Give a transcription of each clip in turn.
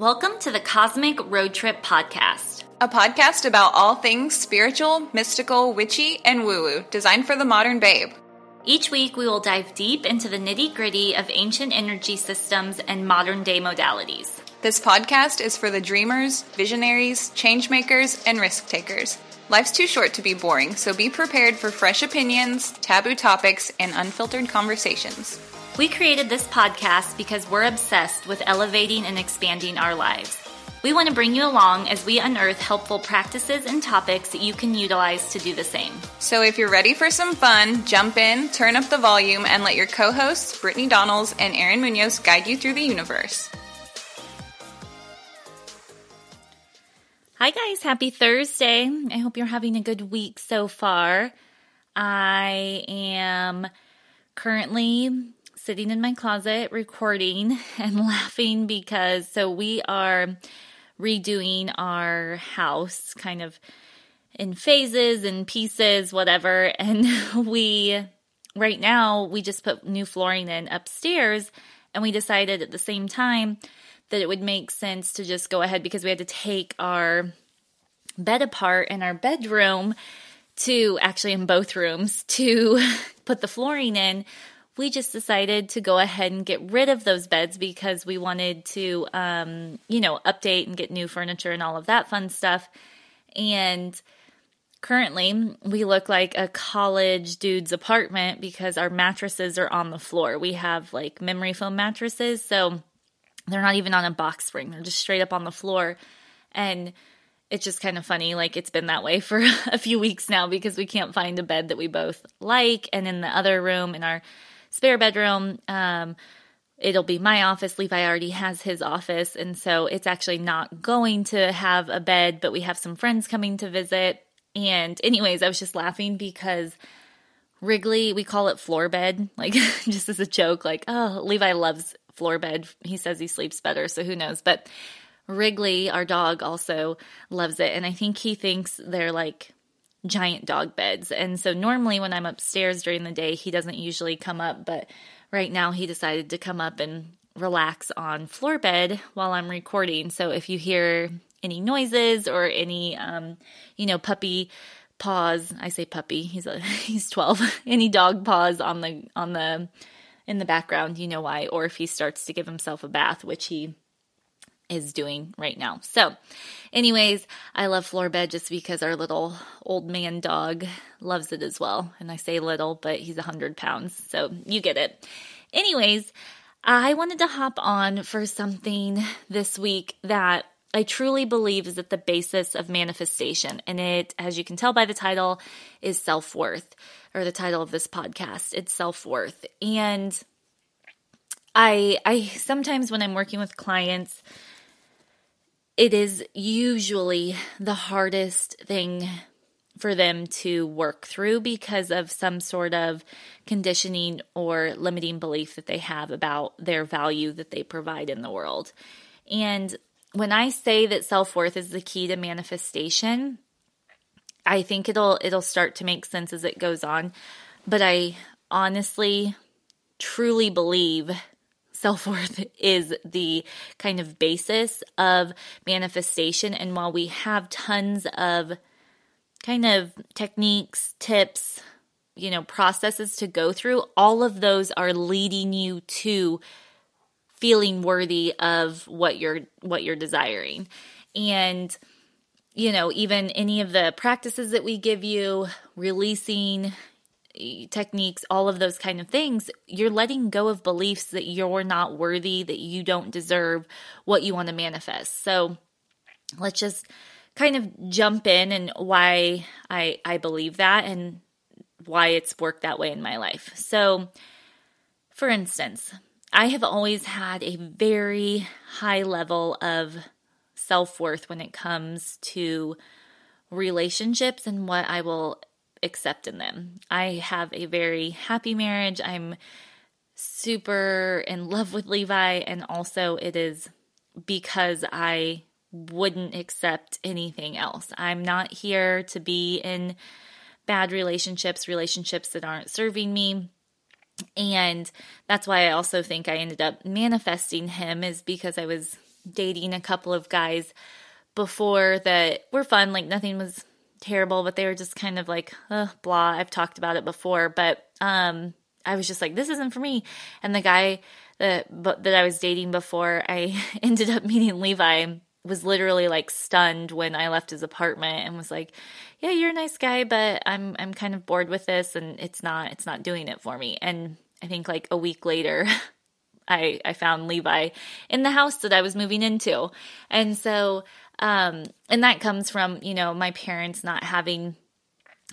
Welcome to the Cosmic Road Trip Podcast. A podcast about all things spiritual, mystical, witchy, and woo woo, designed for the modern babe. Each week, we will dive deep into the nitty gritty of ancient energy systems and modern day modalities. This podcast is for the dreamers, visionaries, changemakers, and risk takers. Life's too short to be boring, so be prepared for fresh opinions, taboo topics, and unfiltered conversations. We created this podcast because we're obsessed with elevating and expanding our lives. We want to bring you along as we unearth helpful practices and topics that you can utilize to do the same. So if you're ready for some fun, jump in, turn up the volume, and let your co hosts, Brittany Donnells and Aaron Munoz, guide you through the universe. Hi, guys. Happy Thursday. I hope you're having a good week so far. I am currently sitting in my closet recording and laughing because so we are redoing our house kind of in phases and pieces, whatever. And we, right now, we just put new flooring in upstairs and we decided at the same time that it would make sense to just go ahead because we had to take our bed apart in our bedroom to actually in both rooms to put the flooring in we just decided to go ahead and get rid of those beds because we wanted to, um, you know, update and get new furniture and all of that fun stuff. And currently, we look like a college dude's apartment because our mattresses are on the floor. We have like memory foam mattresses, so they're not even on a box spring, they're just straight up on the floor. And it's just kind of funny. Like it's been that way for a few weeks now because we can't find a bed that we both like. And in the other room, in our spare bedroom. Um, it'll be my office. Levi already has his office. And so it's actually not going to have a bed, but we have some friends coming to visit. And, anyways, I was just laughing because Wrigley, we call it floor bed, like just as a joke, like, oh, Levi loves floor bed. He says he sleeps better, so who knows. But Wrigley, our dog, also loves it. And I think he thinks they're like giant dog beds. And so normally when I'm upstairs during the day, he doesn't usually come up, but right now he decided to come up and relax on floor bed while I'm recording. So if you hear any noises or any um, you know, puppy paws, I say puppy, he's a he's 12. any dog paws on the on the in the background, you know why, or if he starts to give himself a bath, which he is doing right now. So, anyways, I love floor bed just because our little old man dog loves it as well. And I say little, but he's 100 pounds. So, you get it. Anyways, I wanted to hop on for something this week that I truly believe is at the basis of manifestation. And it, as you can tell by the title, is self worth, or the title of this podcast. It's self worth. And I, I sometimes when I'm working with clients, it is usually the hardest thing for them to work through because of some sort of conditioning or limiting belief that they have about their value that they provide in the world. And when I say that self-worth is the key to manifestation, I think it'll it'll start to make sense as it goes on, but I honestly truly believe self worth is the kind of basis of manifestation. And while we have tons of kind of techniques, tips, you know, processes to go through, all of those are leading you to feeling worthy of what you're what you're desiring. And you know, even any of the practices that we give you, releasing Eh, techniques, all of those kind of things, you're letting go of beliefs that you're not worthy, that you don't deserve what you want to manifest. So let's just kind of jump in and why I I believe that and why it's worked that way in my life. So for instance, I have always had a very high level of self-worth when it comes to relationships and what I will accept in them. I have a very happy marriage. I'm super in love with Levi, and also it is because I wouldn't accept anything else. I'm not here to be in bad relationships, relationships that aren't serving me. And that's why I also think I ended up manifesting him, is because I was dating a couple of guys before that were fun, like nothing was terrible, but they were just kind of like, blah. I've talked about it before, but um, I was just like, this isn't for me. And the guy that that I was dating before, I ended up meeting Levi was literally like stunned when I left his apartment and was like, "Yeah, you're a nice guy, but I'm I'm kind of bored with this and it's not it's not doing it for me." And I think like a week later, I I found Levi in the house that I was moving into. And so um, and that comes from, you know, my parents not having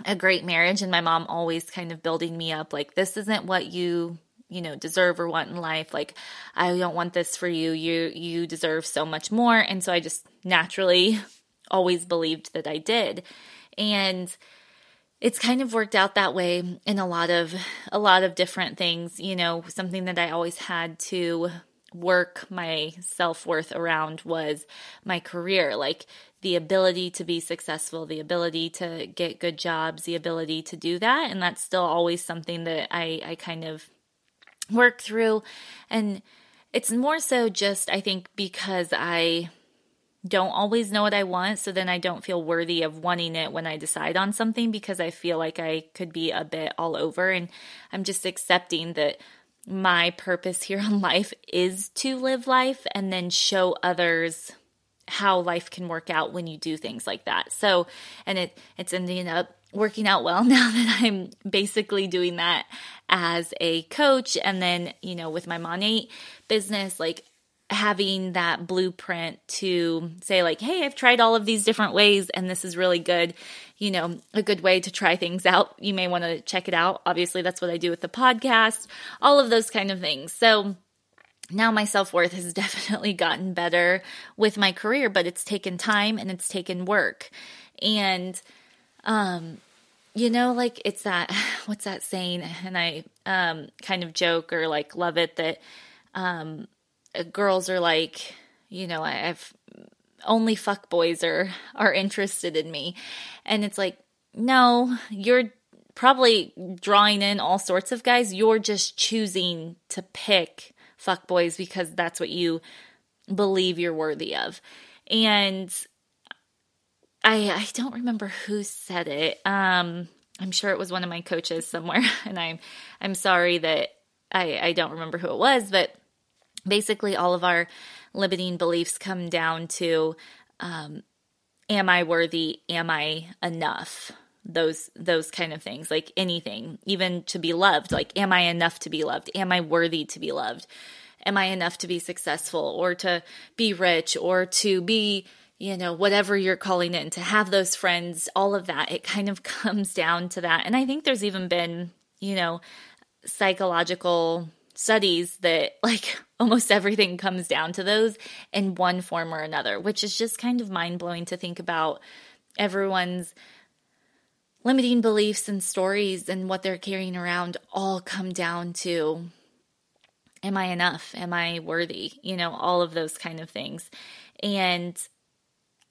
a great marriage and my mom always kind of building me up like, this isn't what you you know deserve or want in life. Like i don't want this for you. You you deserve so much more. And so i just naturally always believed that i did. And it's kind of worked out that way in a lot of a lot of different things you know something that i always had to work my self worth around was my career, like the ability to be successful, the ability to get good jobs, the ability to do that. And that's still always something that I, I kind of work through. And it's more so just, I think, because I don't always know what I want. So then I don't feel worthy of wanting it when I decide on something because I feel like I could be a bit all over. And I'm just accepting that my purpose here in life is to live life and then show others how life can work out when you do things like that. So, and it it's ending up working out well now that I'm basically doing that as a coach and then, you know, with my Monat business, like having that blueprint to say like hey i've tried all of these different ways and this is really good you know a good way to try things out. You may want to check it out. Obviously that's what i do with the podcast all of those kind of things. So now my self-worth has definitely gotten better with my career but it's taken time and it's taken work. And um you know like it's that what's that saying? And i um kind of joke or like love it that um girls are like, you know, I've only fuck boys are are interested in me. And it's like, no, you're probably drawing in all sorts of guys. You're just choosing to pick fuck boys because that's what you believe you're worthy of. And I I don't remember who said it. Um I'm sure it was one of my coaches somewhere and I'm I'm sorry that I I don't remember who it was, but basically all of our limiting beliefs come down to um, am i worthy? Am i enough? Those those kind of things like anything even to be loved like am i enough to be loved? Am i worthy to be loved? Am i enough to be successful or to be rich or to be you know whatever you're calling it to have those friends? All of that it kind of comes down to that. And i think there's even been you know psychological studies that like almost everything comes down to those in one form or another, which is just kind of mind blowing to think about everyone's limiting beliefs and stories and what they're carrying around all come down to am I enough? Am I worthy? You know, all of those kind of things. And,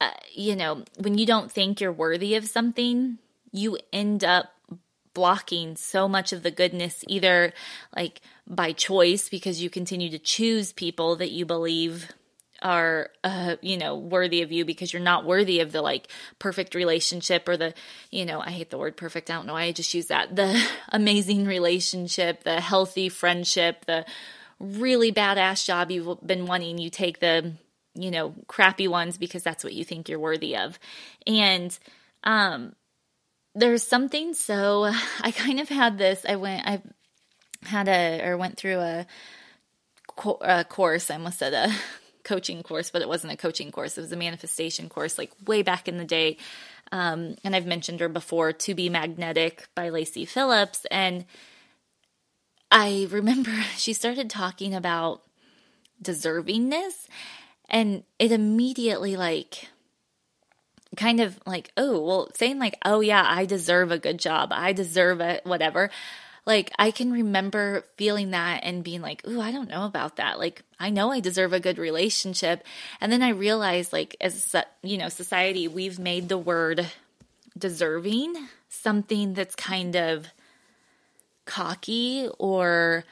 uh, you know, when you don't think you're worthy of something, you end up blocking so much of the goodness, either like by choice because you continue to choose people that you believe are uh, you know worthy of you because you're not worthy of the like perfect relationship or the you know i hate the word perfect i don't know why i just use that. The amazing relationship the healthy friendship the really badass job you've been wanting. You take the you know crappy ones because that's what you think you're worthy of. And um there's something so i kind of had this i went i had a or went through a, a course i almost said a coaching course, but it wasn't a coaching course. It was a manifestation course, like way back in the day. Um, and I've mentioned her before, To Be Magnetic by Lacy Phillips. And I remember she started talking about deservingness, and it immediately, like, kind of like, oh, well, saying, like, oh, yeah, I deserve a good job, I deserve it, whatever like I can remember feeling that and being like, oh, I don't know about that." Like I know I deserve a good relationship. And then I realized like as you know, society, we've made the word deserving something that's kind of cocky or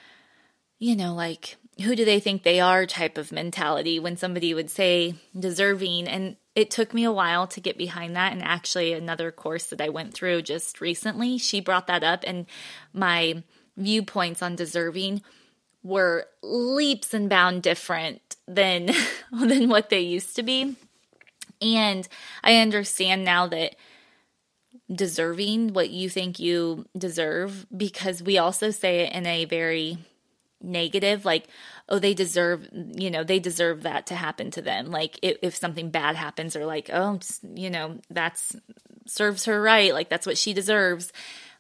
you know, like who do they think they are type of mentality when somebody would say deserving and it took me a while to get behind that. And actually another course that I went through just recently she brought that up and my viewpoints on deserving were leaps and bound different than than what they used to be. And I understand now that deserving what you think you deserve because we also say it in a very negative like oh they deserve you know they deserve that to happen to them. Like if, if something bad happens or like oh you know that's serves her right. Like that's what she deserves.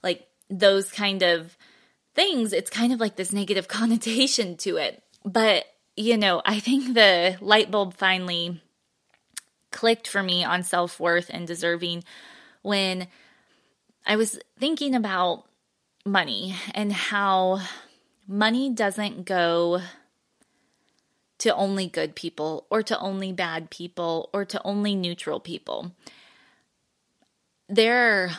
Like those kind of things it's kind of like this negative connotation to it. But you know i think the light bulb finally clicked for me on self-worth and deserving when i was thinking about money and how money doesn't go to only good people or to only bad people or to only neutral people. There are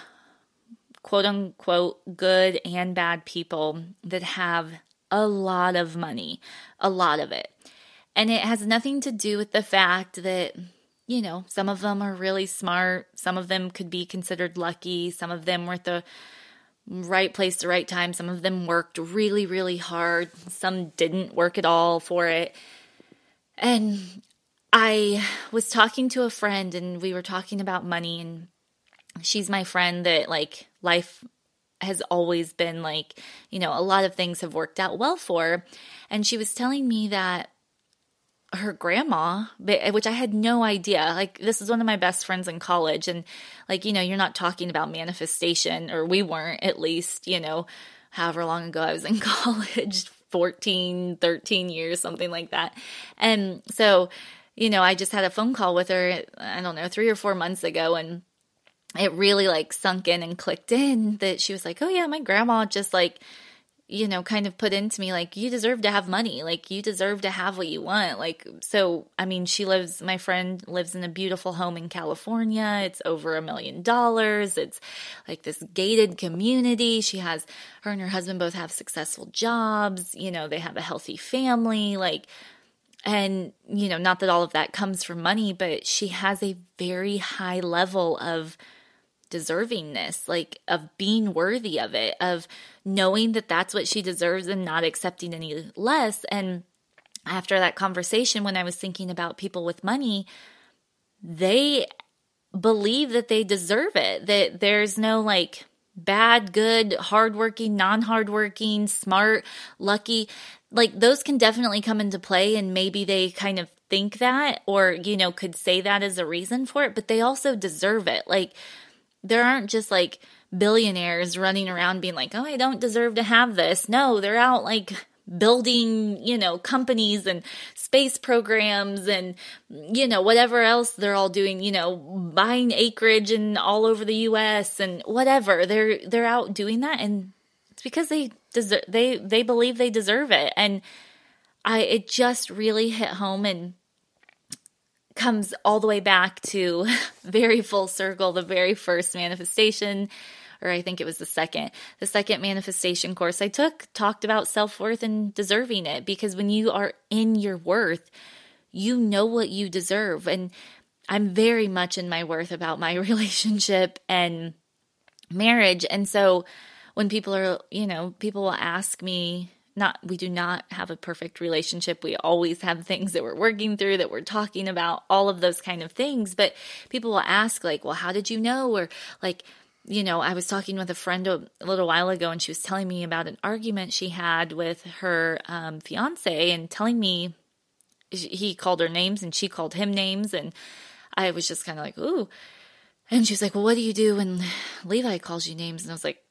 quote unquote good and bad people that have a lot of money, a lot of it. And it has nothing to do with the fact that, you know, some of them are really smart, some of them could be considered lucky, some of them were the right place the right time. Some of them worked really, really hard. Some didn't work at all for it. And I was talking to a friend and we were talking about money and she's my friend that like life has always been like, you know, a lot of things have worked out well for. And she was telling me that her grandma, which I had no idea. Like, this is one of my best friends in college. And, like, you know, you're not talking about manifestation, or we weren't at least, you know, however long ago I was in college 14, 13 years, something like that. And so, you know, I just had a phone call with her, I don't know, three or four months ago. And it really like sunk in and clicked in that she was like, oh, yeah, my grandma just like, you know, kind of put into me like, you deserve to have money. Like, you deserve to have what you want. Like, so, I mean, she lives, my friend lives in a beautiful home in California. It's over a million dollars. It's like this gated community. She has, her and her husband both have successful jobs. You know, they have a healthy family. Like, and, you know, not that all of that comes from money, but she has a very high level of, deservingness, like of being worthy of it, of knowing that that's what she deserves and not accepting any less. And after that conversation, when I was thinking about people with money, they believe that they deserve it, that there's no like bad, good, hardworking, non hardworking, smart, lucky. Like those can definitely come into play, and maybe they kind of think that or, you know, could say that as a reason for it, but they also deserve it. Like, there aren't just like billionaires running around being like, oh, I don't deserve to have this. No, they're out like building, you know, companies and space programs and, you know, whatever else they're all doing, you know, buying acreage and all over the US and whatever. They're, they're out doing that. And it's because they deserve, they, they believe they deserve it. And I, it just really hit home and comes all the way back to very full circle the very first manifestation or I think it was the second, the second manifestation course I took talked about self worth and deserving it because when you are in your worth, you know what you deserve. And I'm very much in my worth about my relationship and marriage. And so when people are, you know, people will ask me, not we do not have a perfect relationship. We always have things that we're working through that we're talking about, all of those kind of things. But people will ask like, "Well, how did you know?" or like, you know, I was talking with a friend a, little while ago and she was telling me about an argument she had with her um, fiance and telling me he called her names and she called him names. And I was just kind of like, ooh. And she was like, well, what do you do when Levi calls you names? And I was like,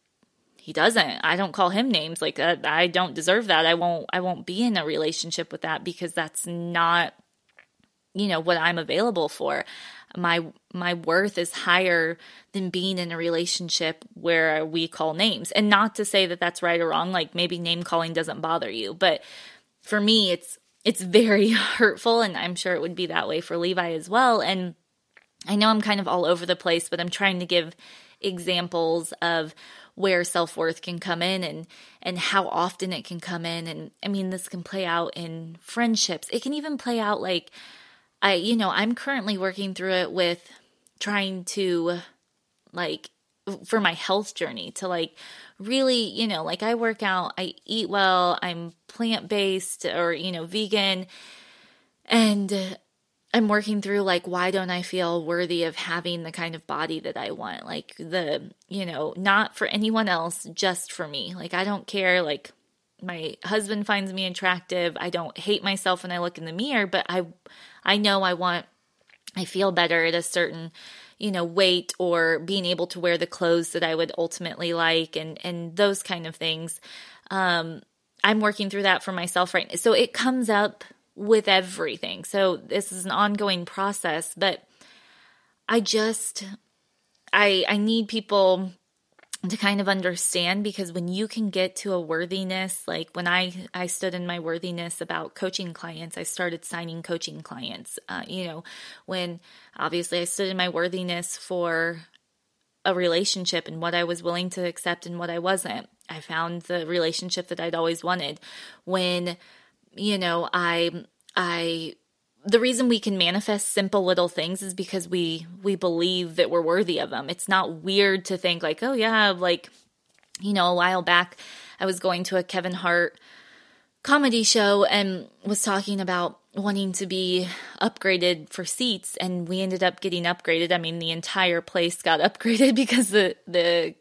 he doesn't. I don't call him names. Like that i don't deserve that. I won't i won't be in a relationship with that because that's not you know what i'm available for. My my worth is higher than being in a relationship where we call names. And not to say that that's right or wrong like maybe name calling doesn't bother you but for me it's it's very hurtful and i'm sure it would be that way for levi as well. And i know i'm kind of all over the place but i'm trying to give examples of where self-worth can come in and and how often it can come in and I mean this can play out in friendships. It can even play out like I you know, I'm currently working through it with trying to like for my health journey to like really, you know, like I work out, I eat well, I'm plant-based or you know, vegan and I'm working through like why don't I feel worthy of having the kind of body that I want? Like the, you know, not for anyone else, just for me. Like I don't care like my husband finds me attractive. I don't hate myself when I look in the mirror, but I I know I want I feel better at a certain you know weight or being able to wear the clothes that I would ultimately like and and those kind of things. Um I'm working through that for myself right now. So it comes up with everything. So this is an ongoing process, but I just I I need people to kind of understand because when you can get to a worthiness like when i i stood in my worthiness about coaching clients i started signing coaching clients. Uh, you know when obviously i stood in my worthiness for a relationship and what i was willing to accept and what i wasn't. I found the relationship that i'd always wanted. When you know, I I the reason we can manifest simple little things is because we we believe that we're worthy of them. It's not weird to think like, "Oh yeah, like you know, a while back I was going to a Kevin Hart comedy show and was talking about wanting to be upgraded for seats and we ended up getting upgraded. I mean, the entire place got upgraded because the the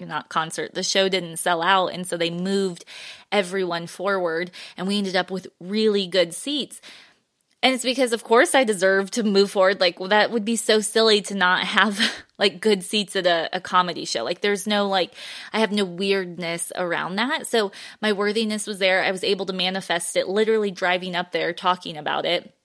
not concert, the show didn't sell out. And so they moved everyone forward and we ended up with really good seats. And it's because, of course, I deserve to move forward. Like, well, that would be so silly to not have like good seats at a, a comedy show. Like, there's no like, I have no weirdness around that. So my worthiness was there. I was able to manifest it literally driving up there, talking about it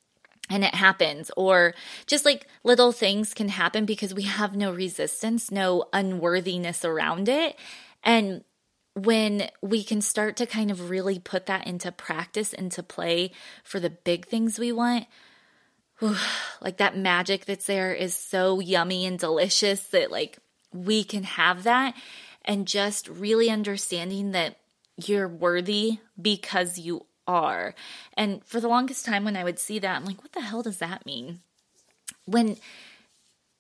and it happens. Or just like little things can happen because we have no resistance no unworthiness around it. And when we can start to kind of really put that into practice into play for the big things we want whew, like that magic that's there is so yummy and delicious that like we can have that. And just really understanding that you're worthy because you are. And for the longest time, when I would see that, I'm like, what the hell does that mean? When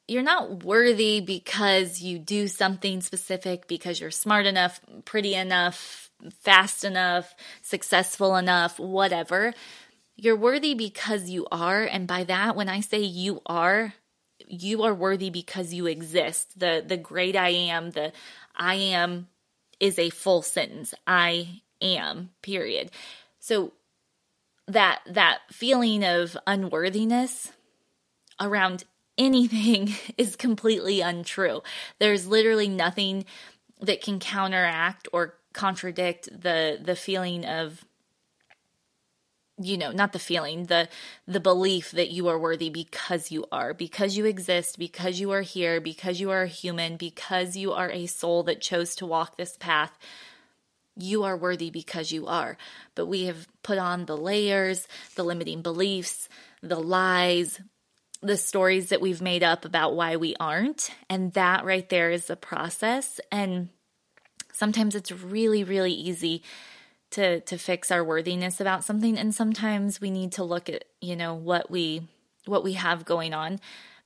you're not worthy because you do something specific, because you're smart enough, pretty enough, fast enough, successful enough, whatever. You're worthy because you are. And by that, when I say you are, you are worthy because you exist. The the great I am, the I am is a full sentence. I am, period. So that that feeling of unworthiness around anything is completely untrue. There's literally nothing that can counteract or contradict the the feeling of you know not the feeling the the belief that you are worthy because you are because you exist because you are here because you are a human because you are a soul that chose to walk this path you are worthy because you are. But we have put on the layers, the limiting beliefs, the lies, the stories that we've made up about why we aren't. And that right there is the process. And sometimes it's really, really easy to to fix our worthiness about something and sometimes we need to look at you know what we what we have going on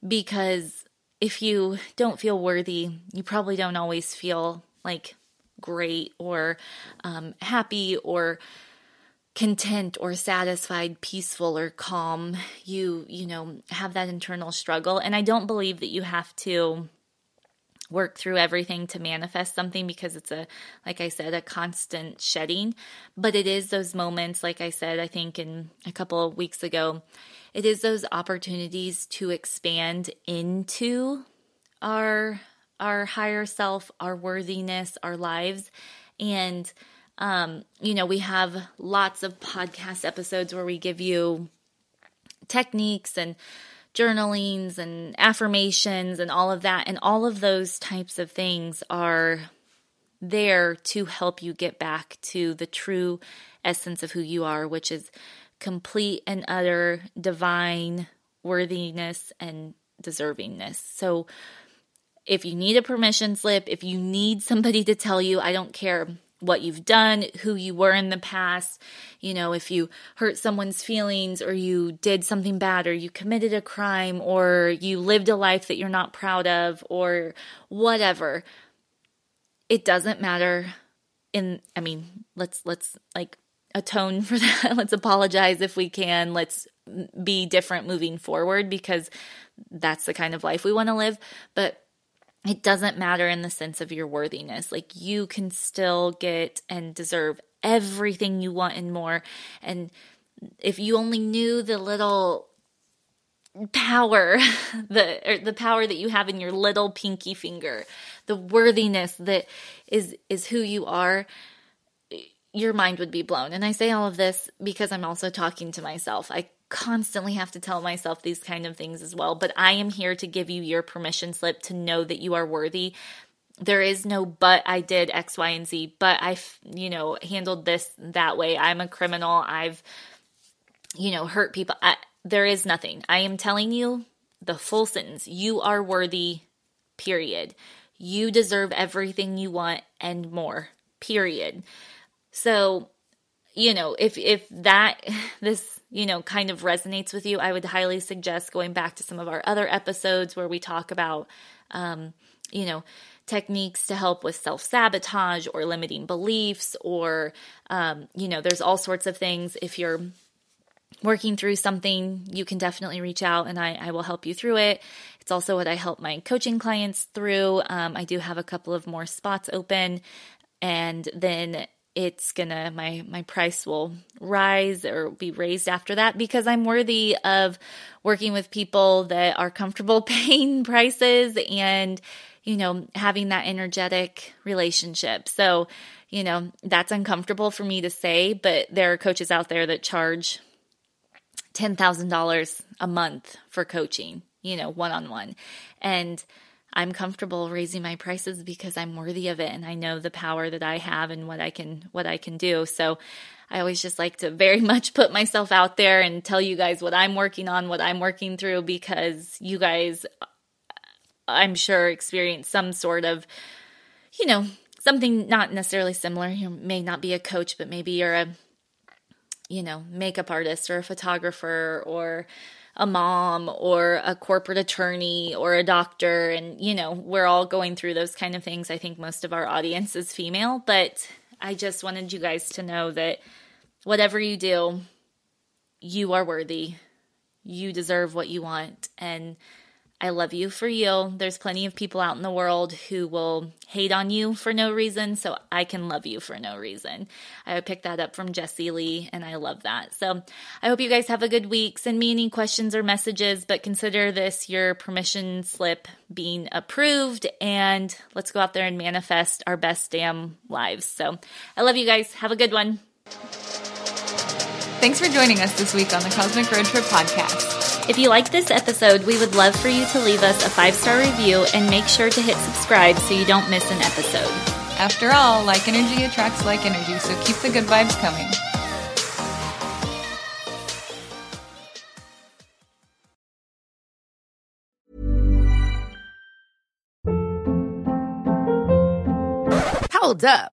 because if you don't feel worthy you probably don't always feel like great or um, happy or content or satisfied peaceful or calm. You you know have that internal struggle. And i don't believe that you have to work through everything to manifest something because it's a like i said a constant shedding. But it is those moments like i said i think in a couple of weeks ago it is those opportunities to expand into our our higher self our worthiness our lives and um, you know, we have lots of podcast episodes where we give you techniques and journalings and affirmations and all of that. And all of those types of things are there to help you get back to the true essence of who you are, which is complete and utter divine worthiness and deservingness. So, if you need a permission slip, if you need somebody to tell you, I don't care what you've done, who you were in the past, you know, if you hurt someone's feelings or you did something bad or you committed a crime or you lived a life that you're not proud of or whatever. It doesn't matter in I mean, let's let's like atone for that. let's apologize if we can. Let's be different moving forward because that's the kind of life we want to live, but it doesn't matter in the sense of your worthiness. Like you can still get and deserve everything you want and more. And if you only knew the little power the the power that you have in your little pinky finger the worthiness that is is who you are your mind would be blown and i say all of this because i'm also talking to myself i constantly have to tell myself these kind of things as well, but I am here to give you your permission slip to know that you are worthy. There is no but I did X, Y, and Z, but I, you know, handled this that way. I'm a criminal. I've, you know, hurt people. I, there is nothing. I am telling you the full sentence. You are worthy, period. You deserve everything you want and more, period. So, you know, if if that this you know, kind of resonates with you, I would highly suggest going back to some of our other episodes where we talk about, um, you know, techniques to help with self sabotage or limiting beliefs, or, um, you know, there's all sorts of things. If you're working through something, you can definitely reach out and I, I will help you through it. It's also what I help my coaching clients through. Um, I do have a couple of more spots open. And then it's gonna my my price will rise or be raised after that because I'm worthy of working with people that are comfortable paying prices and you know having that energetic relationship. So, you know, that's uncomfortable for me to say, but there are coaches out there that charge $10,000 a month for coaching, you know, one on one. And I'm comfortable raising my prices because I'm worthy of it and I know the power that I have and what I can what I can do. So I always just like to very much put myself out there and tell you guys what I'm working on, what I'm working through because you guys uh, I'm sure experience some sort of you know, something not necessarily similar. You may not be a coach, but maybe you're a you know, makeup artist or a photographer or a mom or a corporate attorney or a doctor. And, you know, we're all going through those kind of things. I think most of our audience is female, but I just wanted you guys to know that whatever you do, you are worthy. You deserve what you want. And I love you for you. There's plenty of people out in the world who will hate on you for no reason, so I can love you for no reason. I picked that up from Jesse Lee, and I love that. So I hope you guys have a good week. Send me any questions or messages, but consider this your permission slip being approved, and let's go out there and manifest our best damn lives. So I love you guys. Have a good one. Thanks for joining us this week on the Cosmic Road Trip podcast. If you like this episode, we would love for you to leave us a five star review and make sure to hit subscribe so you don't miss an episode. After all, like energy attracts like energy, so keep the good vibes coming. Hold up.